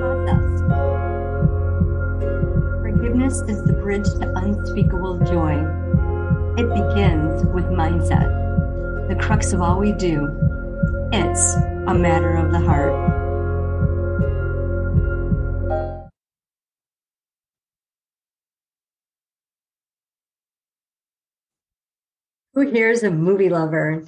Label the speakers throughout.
Speaker 1: process. Forgiveness is the bridge to unspeakable joy. It begins with mindset, the crux of all we do. It's a matter of the heart. Who here is a movie lover?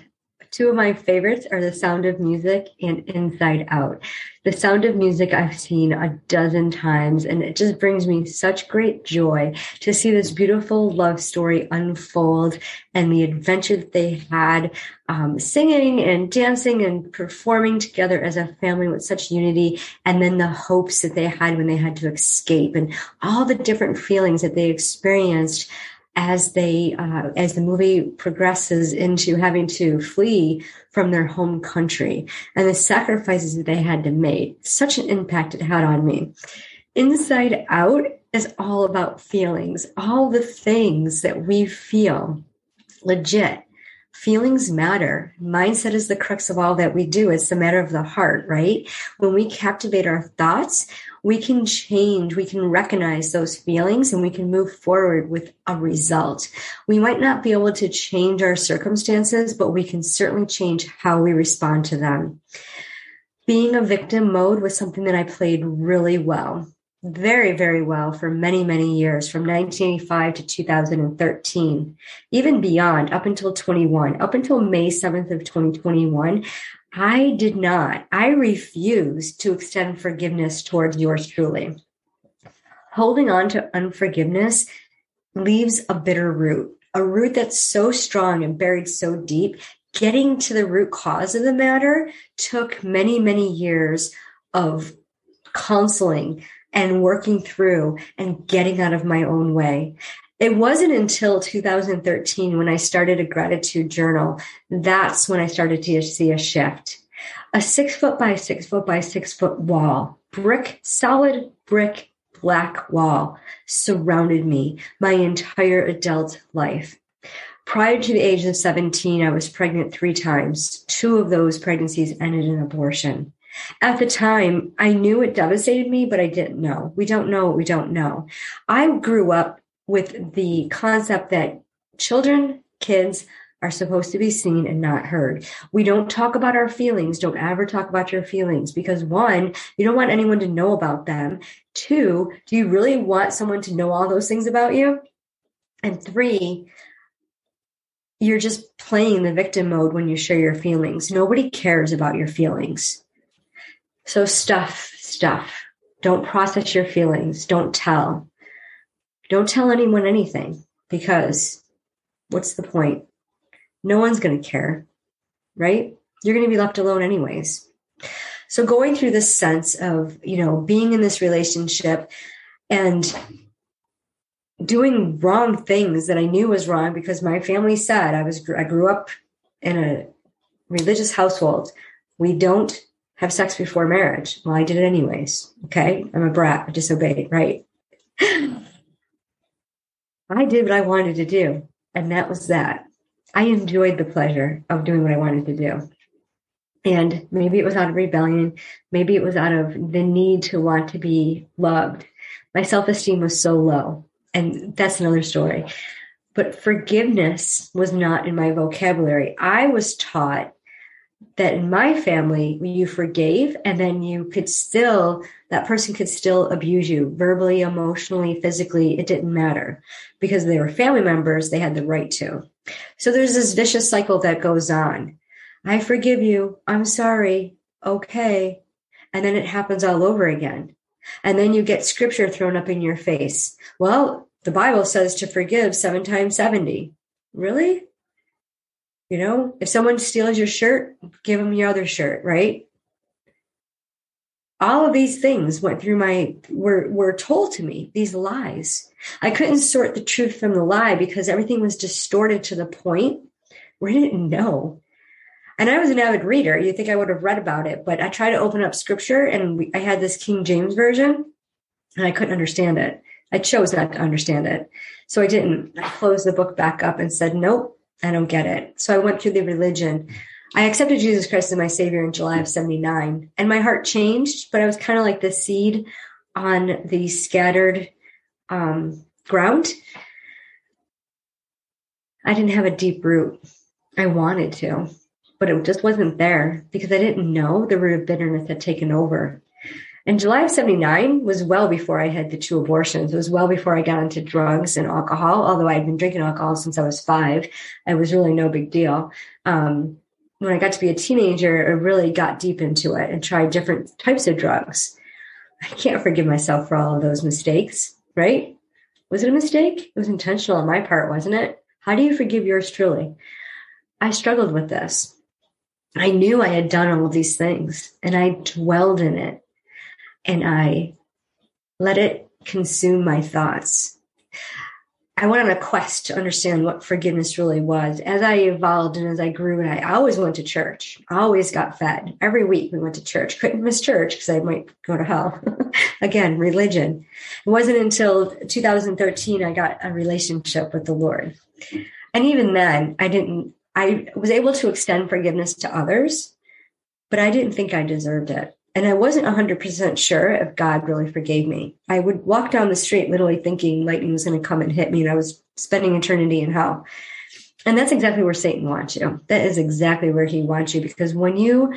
Speaker 1: Two of my favorites are The Sound of Music and Inside Out. The Sound of Music I've seen a dozen times, and it just brings me such great joy to see this beautiful love story unfold and the adventure that they had um, singing and dancing and performing together as a family with such unity, and then the hopes that they had when they had to escape and all the different feelings that they experienced as they uh, as the movie progresses into having to flee from their home country and the sacrifices that they had to make such an impact it had on me. Inside out is all about feelings all the things that we feel legit feelings matter mindset is the crux of all that we do it's the matter of the heart right when we captivate our thoughts we can change, we can recognize those feelings and we can move forward with a result. We might not be able to change our circumstances, but we can certainly change how we respond to them. Being a victim mode was something that I played really well, very, very well for many, many years from 1985 to 2013, even beyond up until 21, up until May 7th of 2021. I did not. I refused to extend forgiveness towards yours truly. Holding on to unforgiveness leaves a bitter root, a root that's so strong and buried so deep. Getting to the root cause of the matter took many, many years of counseling and working through and getting out of my own way. It wasn't until 2013 when I started a gratitude journal. That's when I started to see a shift. A six foot by six foot by six foot wall, brick, solid brick, black wall surrounded me my entire adult life. Prior to the age of 17, I was pregnant three times. Two of those pregnancies ended in abortion. At the time, I knew it devastated me, but I didn't know. We don't know what we don't know. I grew up with the concept that children, kids are supposed to be seen and not heard. We don't talk about our feelings. Don't ever talk about your feelings because one, you don't want anyone to know about them. Two, do you really want someone to know all those things about you? And three, you're just playing the victim mode when you share your feelings. Nobody cares about your feelings. So stuff, stuff. Don't process your feelings. Don't tell. Don't tell anyone anything because what's the point? No one's going to care, right? You're going to be left alone anyways. So going through this sense of, you know, being in this relationship and doing wrong things that I knew was wrong because my family said I was I grew up in a religious household. We don't have sex before marriage. Well, I did it anyways. Okay. I'm a brat. I disobeyed, right? I did what I wanted to do, and that was that. I enjoyed the pleasure of doing what I wanted to do. And maybe it was out of rebellion. Maybe it was out of the need to want to be loved. My self esteem was so low. And that's another story. But forgiveness was not in my vocabulary. I was taught that in my family, you forgave and then you could still, that person could still abuse you verbally, emotionally, physically. It didn't matter because they were family members. They had the right to. So there's this vicious cycle that goes on. I forgive you. I'm sorry. Okay. And then it happens all over again. And then you get scripture thrown up in your face. Well, the Bible says to forgive seven times 70. Really? You know, if someone steals your shirt, give them your other shirt, right? All of these things went through my were were told to me, these lies. I couldn't sort the truth from the lie because everything was distorted to the point where I didn't know. And I was an avid reader. You think I would have read about it, but I tried to open up scripture and we, I had this King James version and I couldn't understand it. I chose not to understand it. So I didn't. I closed the book back up and said, nope, I don't get it. So I went through the religion I accepted Jesus Christ as my Savior in July of 79, and my heart changed, but I was kind of like the seed on the scattered um, ground. I didn't have a deep root. I wanted to, but it just wasn't there because I didn't know the root of bitterness had taken over. And July of 79 was well before I had the two abortions. It was well before I got into drugs and alcohol, although I had been drinking alcohol since I was five. It was really no big deal. Um, when I got to be a teenager, I really got deep into it and tried different types of drugs. I can't forgive myself for all of those mistakes, right? Was it a mistake? It was intentional on my part, wasn't it? How do you forgive yours truly? I struggled with this. I knew I had done all of these things and I dwelled in it and I let it consume my thoughts. I went on a quest to understand what forgiveness really was. As I evolved and as I grew, and I always went to church, always got fed. Every week we went to church. Couldn't miss church because I might go to hell. Again, religion. It wasn't until 2013 I got a relationship with the Lord. And even then, I didn't, I was able to extend forgiveness to others, but I didn't think I deserved it. And I wasn't 100% sure if God really forgave me. I would walk down the street literally thinking lightning was going to come and hit me and I was spending eternity in hell. And that's exactly where Satan wants you. That is exactly where he wants you because when you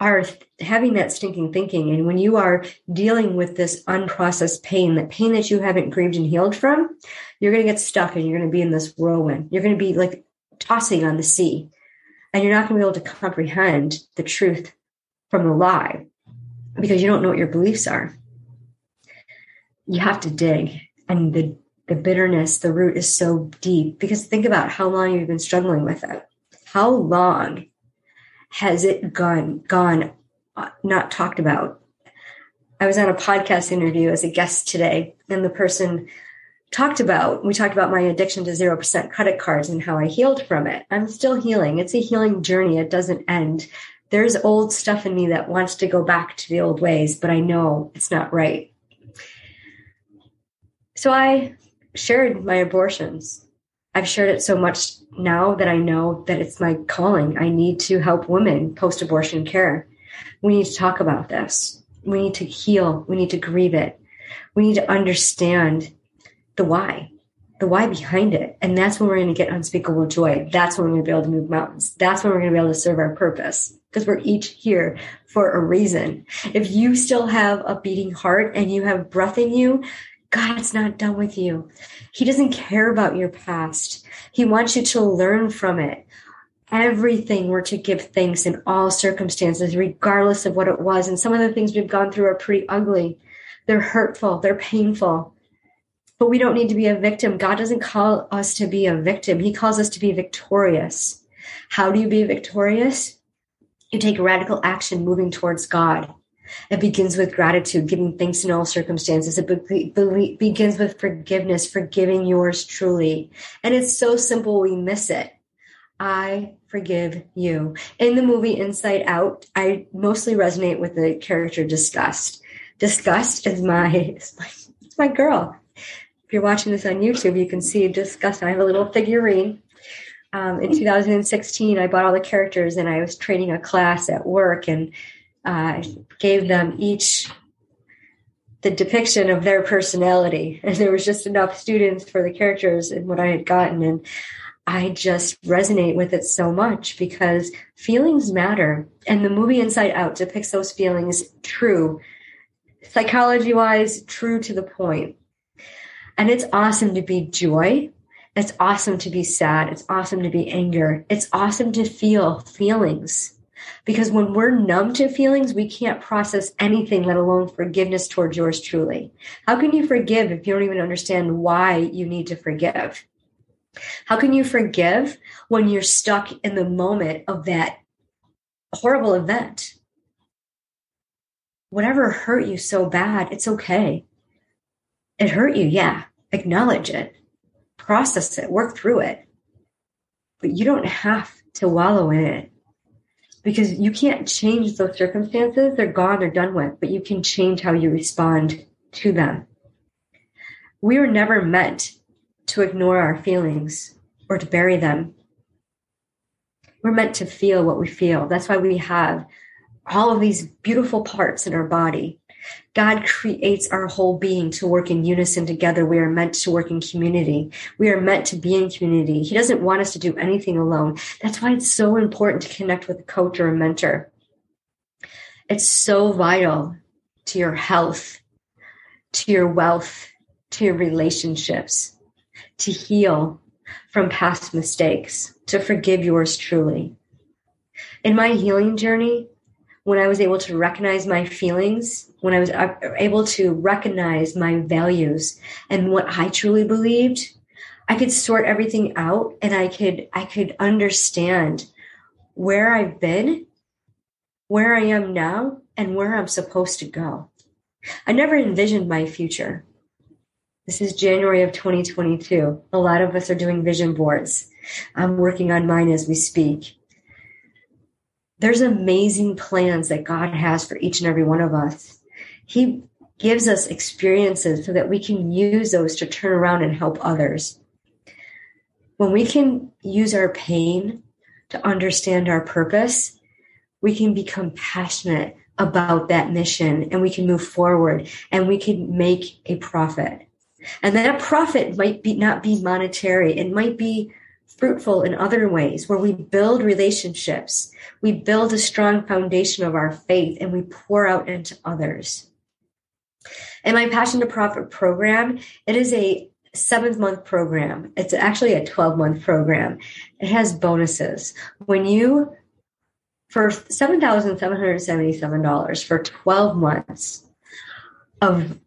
Speaker 1: are having that stinking thinking and when you are dealing with this unprocessed pain, that pain that you haven't grieved and healed from, you're going to get stuck and you're going to be in this whirlwind. You're going to be like tossing on the sea and you're not going to be able to comprehend the truth from the lie because you don't know what your beliefs are. You have to dig. And the, the bitterness, the root is so deep because think about how long you've been struggling with it. How long has it gone, gone, uh, not talked about? I was on a podcast interview as a guest today, and the person talked about, we talked about my addiction to 0% credit cards and how I healed from it. I'm still healing. It's a healing journey. It doesn't end there's old stuff in me that wants to go back to the old ways, but I know it's not right. So I shared my abortions. I've shared it so much now that I know that it's my calling. I need to help women post abortion care. We need to talk about this. We need to heal. We need to grieve it. We need to understand the why, the why behind it. And that's when we're going to get unspeakable joy. That's when we're going to be able to move mountains. That's when we're going to be able to serve our purpose because we're each here for a reason. If you still have a beating heart and you have breath in you, God's not done with you. He doesn't care about your past. He wants you to learn from it. Everything we're to give thanks in all circumstances, regardless of what it was. And some of the things we've gone through are pretty ugly. They're hurtful. They're painful. But we don't need to be a victim. God doesn't call us to be a victim. He calls us to be victorious. How do you be victorious? You take radical action moving towards God. It begins with gratitude, giving thanks in all circumstances. It be- be- begins with forgiveness, forgiving yours truly. And it's so simple, we miss it. I forgive you. In the movie Inside Out, I mostly resonate with the character Disgust. Disgust is my, it's my, it's my girl. If you're watching this on YouTube, you can see Disgust. I have a little figurine um, in 2016, I bought all the characters and I was training a class at work and uh, gave them each the depiction of their personality. And there was just enough students for the characters and what I had gotten. And I just resonate with it so much because feelings matter. And the movie Inside Out depicts those feelings true, psychology wise, true to the point. And it's awesome to be joy it's awesome to be sad. It's awesome to be anger. It's awesome to feel feelings. Because when we're numb to feelings, we can't process anything, let alone forgiveness towards yours truly. How can you forgive if you don't even understand why you need to forgive? How can you forgive when you're stuck in the moment of that horrible event? Whatever hurt you so bad, it's okay. It hurt you, yeah. Acknowledge it process it, work through it. But you don't have to wallow in it because you can't change those circumstances. They're gone, they're done with, but you can change how you respond to them. We were never meant to ignore our feelings or to bury them. We're meant to feel what we feel. That's why we have all of these beautiful parts in our body. God creates our whole being to work in unison together. We are meant to work in community. We are meant to be in community. He doesn't want us to do anything alone. That's why it's so important to connect with a coach or a mentor. It's so vital to your health, to your wealth, to your relationships, to heal from past mistakes, to forgive yours truly. In my healing journey, when I was able to recognize my feelings, when I was uh, able to recognize my values and what I truly believed, I could sort everything out and I could I could understand where I've been, where I am now, and where I'm supposed to go. I never envisioned my future. This is January of 2022. A lot of us are doing vision boards. I'm working on mine as we speak. There's amazing plans that God has for each and every one of us. He gives us experiences so that we can use those to turn around and help others. When we can use our pain to understand our purpose, we can become passionate about that mission and we can move forward and we can make a profit. And that profit might be not be monetary. It might be fruitful in other ways where we build relationships, we build a strong foundation of our faith, and we pour out into others. In my Passion to Profit program, it is a seventh month program. It's actually a 12 month program. It has bonuses. When you, for $7,777 for 12 months of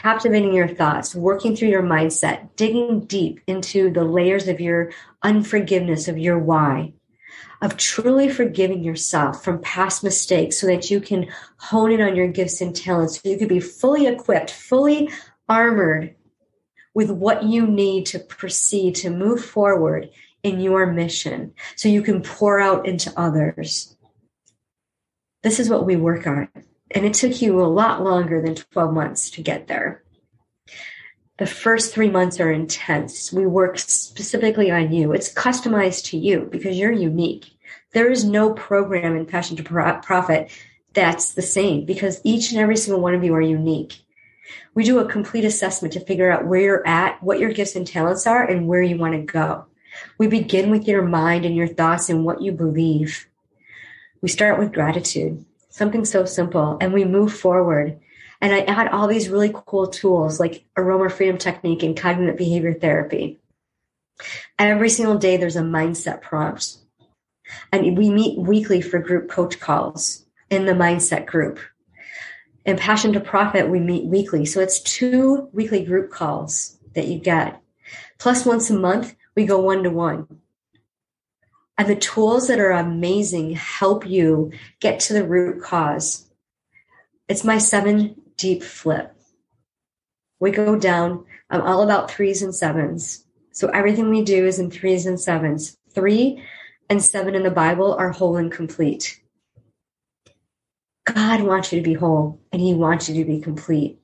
Speaker 1: captivating your thoughts, working through your mindset, digging deep into the layers of your unforgiveness, of your why, of truly forgiving yourself from past mistakes so that you can hone in on your gifts and talents so you can be fully equipped, fully armored with what you need to proceed to move forward in your mission so you can pour out into others. This is what we work on. And it took you a lot longer than 12 months to get there. The first three months are intense. We work specifically on you. It's customized to you because you're unique. There is no program in Passion to Profit that's the same because each and every single one of you are unique. We do a complete assessment to figure out where you're at, what your gifts and talents are, and where you want to go. We begin with your mind and your thoughts and what you believe. We start with gratitude something so simple, and we move forward. And I add all these really cool tools like aroma freedom technique and cognitive behavior therapy. Every single day, there's a mindset prompt. And we meet weekly for group coach calls in the mindset group. In Passion to Profit, we meet weekly. So it's two weekly group calls that you get. Plus, once a month, we go one to one. And the tools that are amazing help you get to the root cause. It's my seven deep flip. We go down. I'm all about threes and sevens. So everything we do is in threes and sevens. Three and seven in the Bible are whole and complete. God wants you to be whole and he wants you to be complete.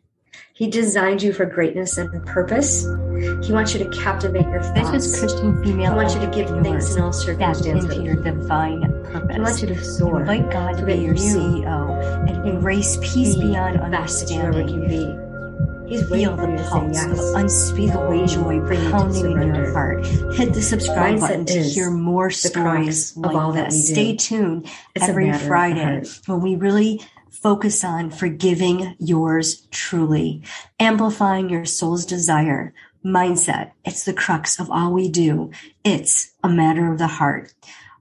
Speaker 1: He designed you for greatness and purpose. He wants you to captivate your thoughts.
Speaker 2: This is Christian Female.
Speaker 1: He wants you to give thanks in all circumstances.
Speaker 2: into your divine purpose.
Speaker 1: He wants you to soar.
Speaker 2: Invite God to be your CEO and embrace peace beyond understanding.
Speaker 1: Can be. He's
Speaker 2: Feel the pulse yes. of unspeakable joy pounding in your heart. Hit the subscribe button to hear more stories like all this. Stay tuned it's every Friday when we really focus on forgiving yours truly, amplifying your soul's desire, mindset. It's the crux of all we do. It's a matter of the heart.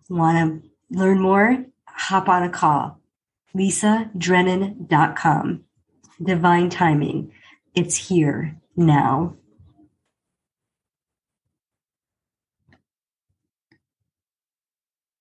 Speaker 2: Want to learn more? Hop on a call. lisadrennan.com. Divine timing. It's here now.